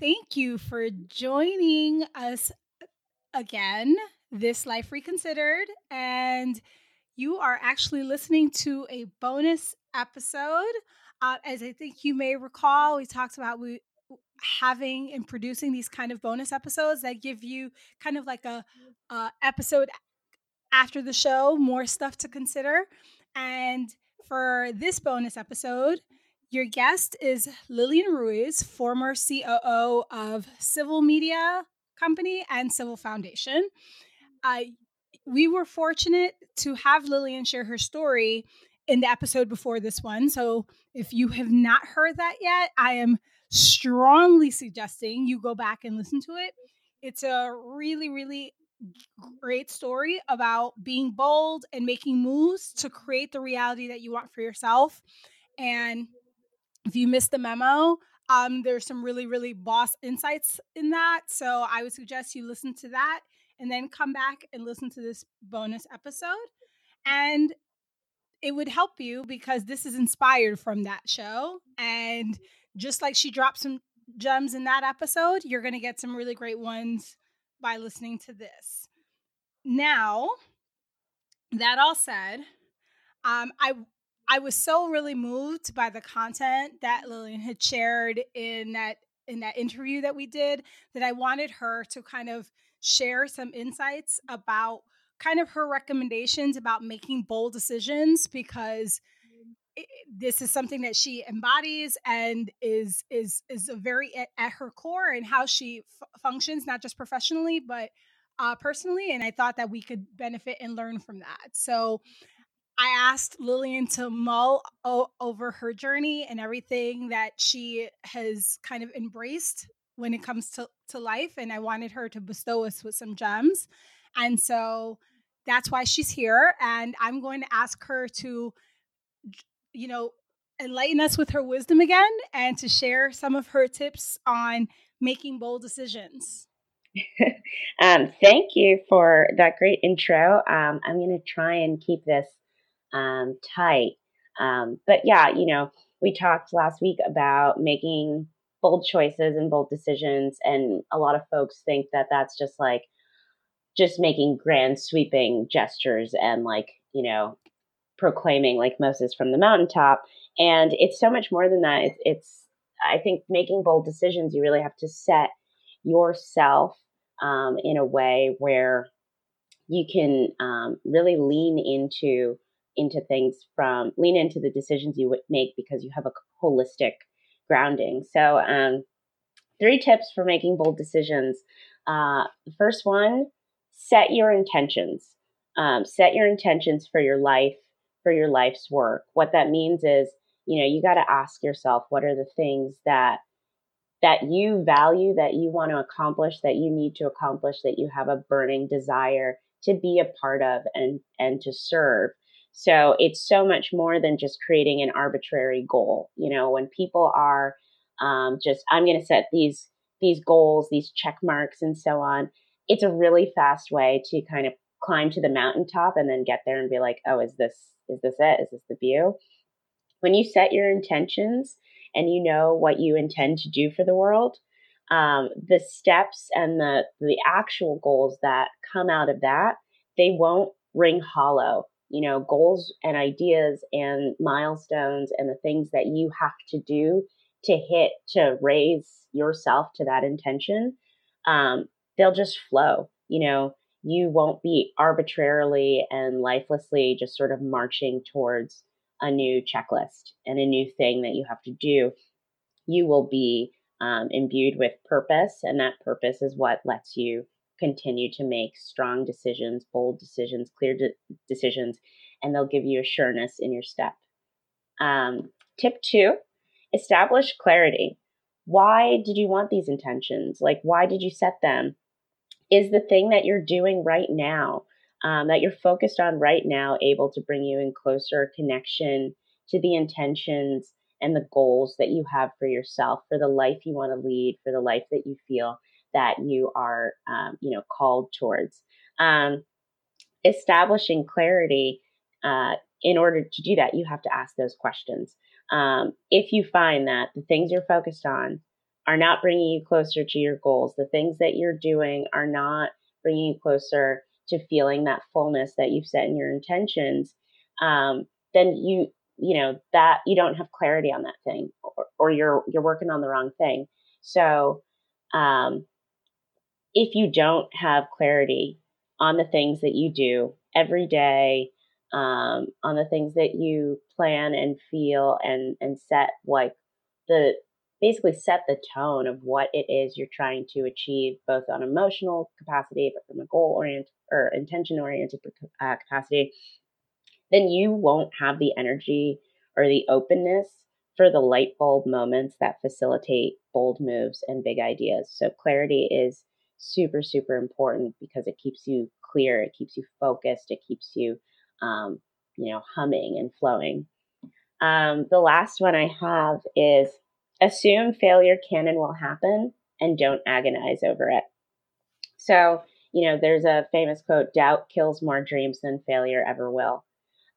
thank you for joining us again, This Life Reconsidered. And you are actually listening to a bonus episode. Uh, as I think you may recall, we talked about we having and producing these kind of bonus episodes that give you kind of like a, a episode after the show, more stuff to consider. And for this bonus episode, your guest is Lillian Ruiz, former COO of Civil Media Company and Civil Foundation. Uh, we were fortunate to have Lillian share her story in the episode before this one. So if you have not heard that yet, I am strongly suggesting you go back and listen to it. It's a really, really great story about being bold and making moves to create the reality that you want for yourself. And if you missed the memo, um, there's some really, really boss insights in that. So I would suggest you listen to that and then come back and listen to this bonus episode. And it would help you because this is inspired from that show. And just like she dropped some gems in that episode, you're going to get some really great ones by listening to this. Now, that all said, um, I I was so really moved by the content that Lillian had shared in that in that interview that we did that I wanted her to kind of share some insights about kind of her recommendations about making bold decisions because it, this is something that she embodies and is is is a very at, at her core and how she f- functions not just professionally but uh, personally and i thought that we could benefit and learn from that. So I asked Lillian to mull o- over her journey and everything that she has kind of embraced when it comes to, to life. And I wanted her to bestow us with some gems. And so that's why she's here. And I'm going to ask her to, you know, enlighten us with her wisdom again and to share some of her tips on making bold decisions. um, thank you for that great intro. Um, I'm going to try and keep this um, tight. Um, but yeah, you know, we talked last week about making bold choices and bold decisions, and a lot of folks think that that's just like just making grand sweeping gestures and like you know proclaiming like Moses from the mountaintop. And it's so much more than that. It's, it's I think making bold decisions, you really have to set yourself um, in a way where you can um, really lean into into things from lean into the decisions you would make because you have a holistic grounding. So, um, three tips for making bold decisions. Uh, the first one, set your intentions. Um, set your intentions for your life, for your life's work. What that means is, you know, you got to ask yourself, what are the things that that you value, that you want to accomplish, that you need to accomplish, that you have a burning desire to be a part of and and to serve. So it's so much more than just creating an arbitrary goal. You know, when people are um, just, I'm going to set these these goals, these check marks, and so on. It's a really fast way to kind of climb to the mountaintop and then get there and be like, oh, is this is this it? Is this the view? When you set your intentions and you know what you intend to do for the world, um, the steps and the the actual goals that come out of that, they won't ring hollow you know, goals and ideas and milestones and the things that you have to do to hit to raise yourself to that intention, um, they'll just flow. You know, you won't be arbitrarily and lifelessly just sort of marching towards a new checklist and a new thing that you have to do. You will be um, imbued with purpose, and that purpose is what lets you continue to make strong decisions, bold decisions, clear de- decisions, and they'll give you a sureness in your step. Um, tip two establish clarity. Why did you want these intentions? Like, why did you set them? Is the thing that you're doing right now, um, that you're focused on right now, able to bring you in closer connection to the intentions and the goals that you have for yourself, for the life you want to lead, for the life that you feel that you are, um, you know, called towards. Um, establishing clarity. Uh, in order to do that, you have to ask those questions. Um, if you find that the things you're focused on are not bringing you closer to your goals, the things that you're doing are not bringing you closer to feeling that fullness that you've set in your intentions, um, then you you know that you don't have clarity on that thing, or, or you're you're working on the wrong thing. So, um, if you don't have clarity on the things that you do every day, um, on the things that you plan and feel and and set like the basically set the tone of what it is you're trying to achieve both on emotional capacity but from a goal oriented or intention oriented uh, capacity then you won't have the energy or the openness for the light bulb moments that facilitate bold moves and big ideas. So clarity is super super important because it keeps you clear it keeps you focused it keeps you um, you know humming and flowing. Um, the last one i have is assume failure can and will happen and don't agonize over it. So you know there's a famous quote doubt kills more dreams than failure ever will.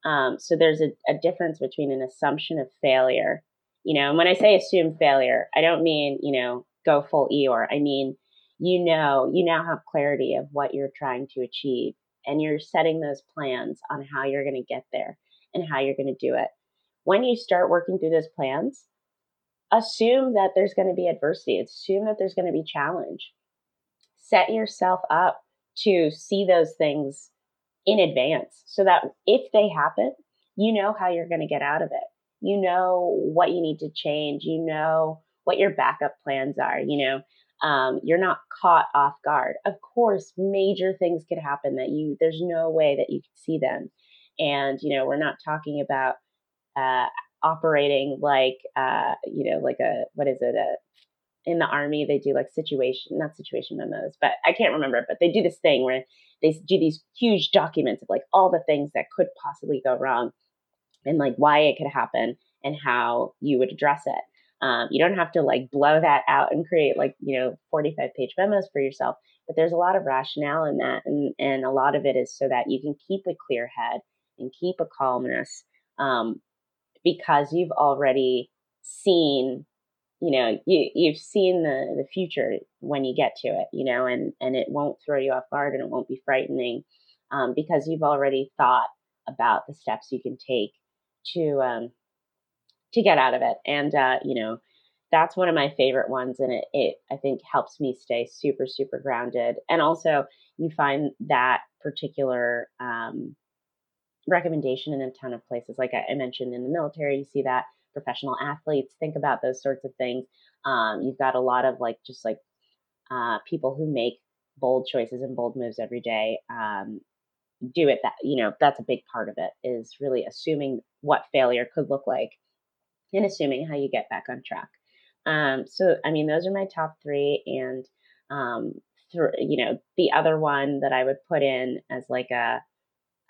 Um, so there's a, a difference between an assumption of failure you know and when i say assume failure i don't mean you know go full eeyore i mean you know, you now have clarity of what you're trying to achieve and you're setting those plans on how you're going to get there and how you're going to do it. When you start working through those plans, assume that there's going to be adversity, assume that there's going to be challenge. Set yourself up to see those things in advance so that if they happen, you know how you're going to get out of it. You know what you need to change. You know what your backup plans are. You know, um, you're not caught off guard. Of course, major things could happen that you there's no way that you can see them, and you know we're not talking about uh, operating like uh, you know like a what is it a in the army they do like situation not situation memos but i can't remember but they do this thing where they do these huge documents of like all the things that could possibly go wrong and like why it could happen and how you would address it um, you don't have to like blow that out and create like, you know, 45 page memos for yourself, but there's a lot of rationale in that. And, and a lot of it is so that you can keep a clear head and keep a calmness um, because you've already seen you know you you've seen the the future when you get to it you know and and it won't throw you off guard and it won't be frightening um, because you've already thought about the steps you can take to um, to get out of it. And uh, you know, that's one of my favorite ones, and it it I think helps me stay super super grounded. And also, you find that particular um, recommendation in a ton of places. Like I, mentioned in the military, you see that professional athletes think about those sorts of things. Um, you've got a lot of like just like uh, people who make bold choices and bold moves every day um, do it that you know that's a big part of it is really assuming what failure could look like and assuming how you get back on track. Um, so, I mean, those are my top three. And, um, th- you know, the other one that I would put in as like a,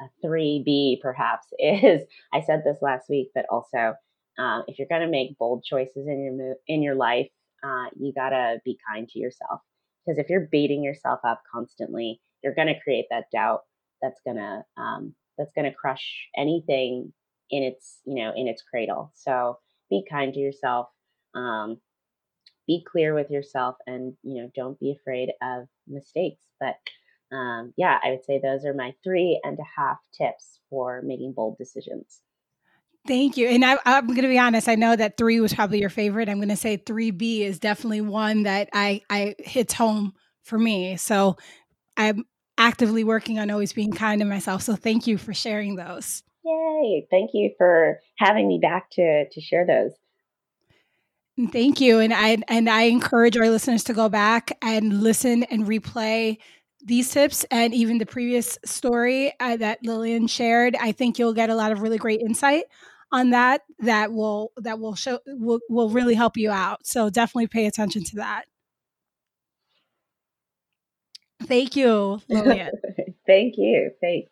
a 3B perhaps is I said this last week, but also um, if you're going to make bold choices in your mo- in your life, uh, you got to be kind to yourself. Because if you're beating yourself up constantly, you're going to create that doubt that's going to um, that's going to crush anything in its you know in its cradle. So be kind to yourself um, be clear with yourself and you know don't be afraid of mistakes but um, yeah i would say those are my three and a half tips for making bold decisions Thank you. And I, am going to be honest. I know that three was probably your favorite. I'm going to say three B is definitely one that I I hits home for me. So I'm actively working on always being kind to myself. So thank you for sharing those. Yay. Thank you for having me back to, to share those. Thank you. And I and I encourage our listeners to go back and listen and replay these tips and even the previous story uh, that Lillian shared. I think you'll get a lot of really great insight on that that will that will show will, will really help you out. So definitely pay attention to that. Thank you, Lillian. Thank you. Thanks.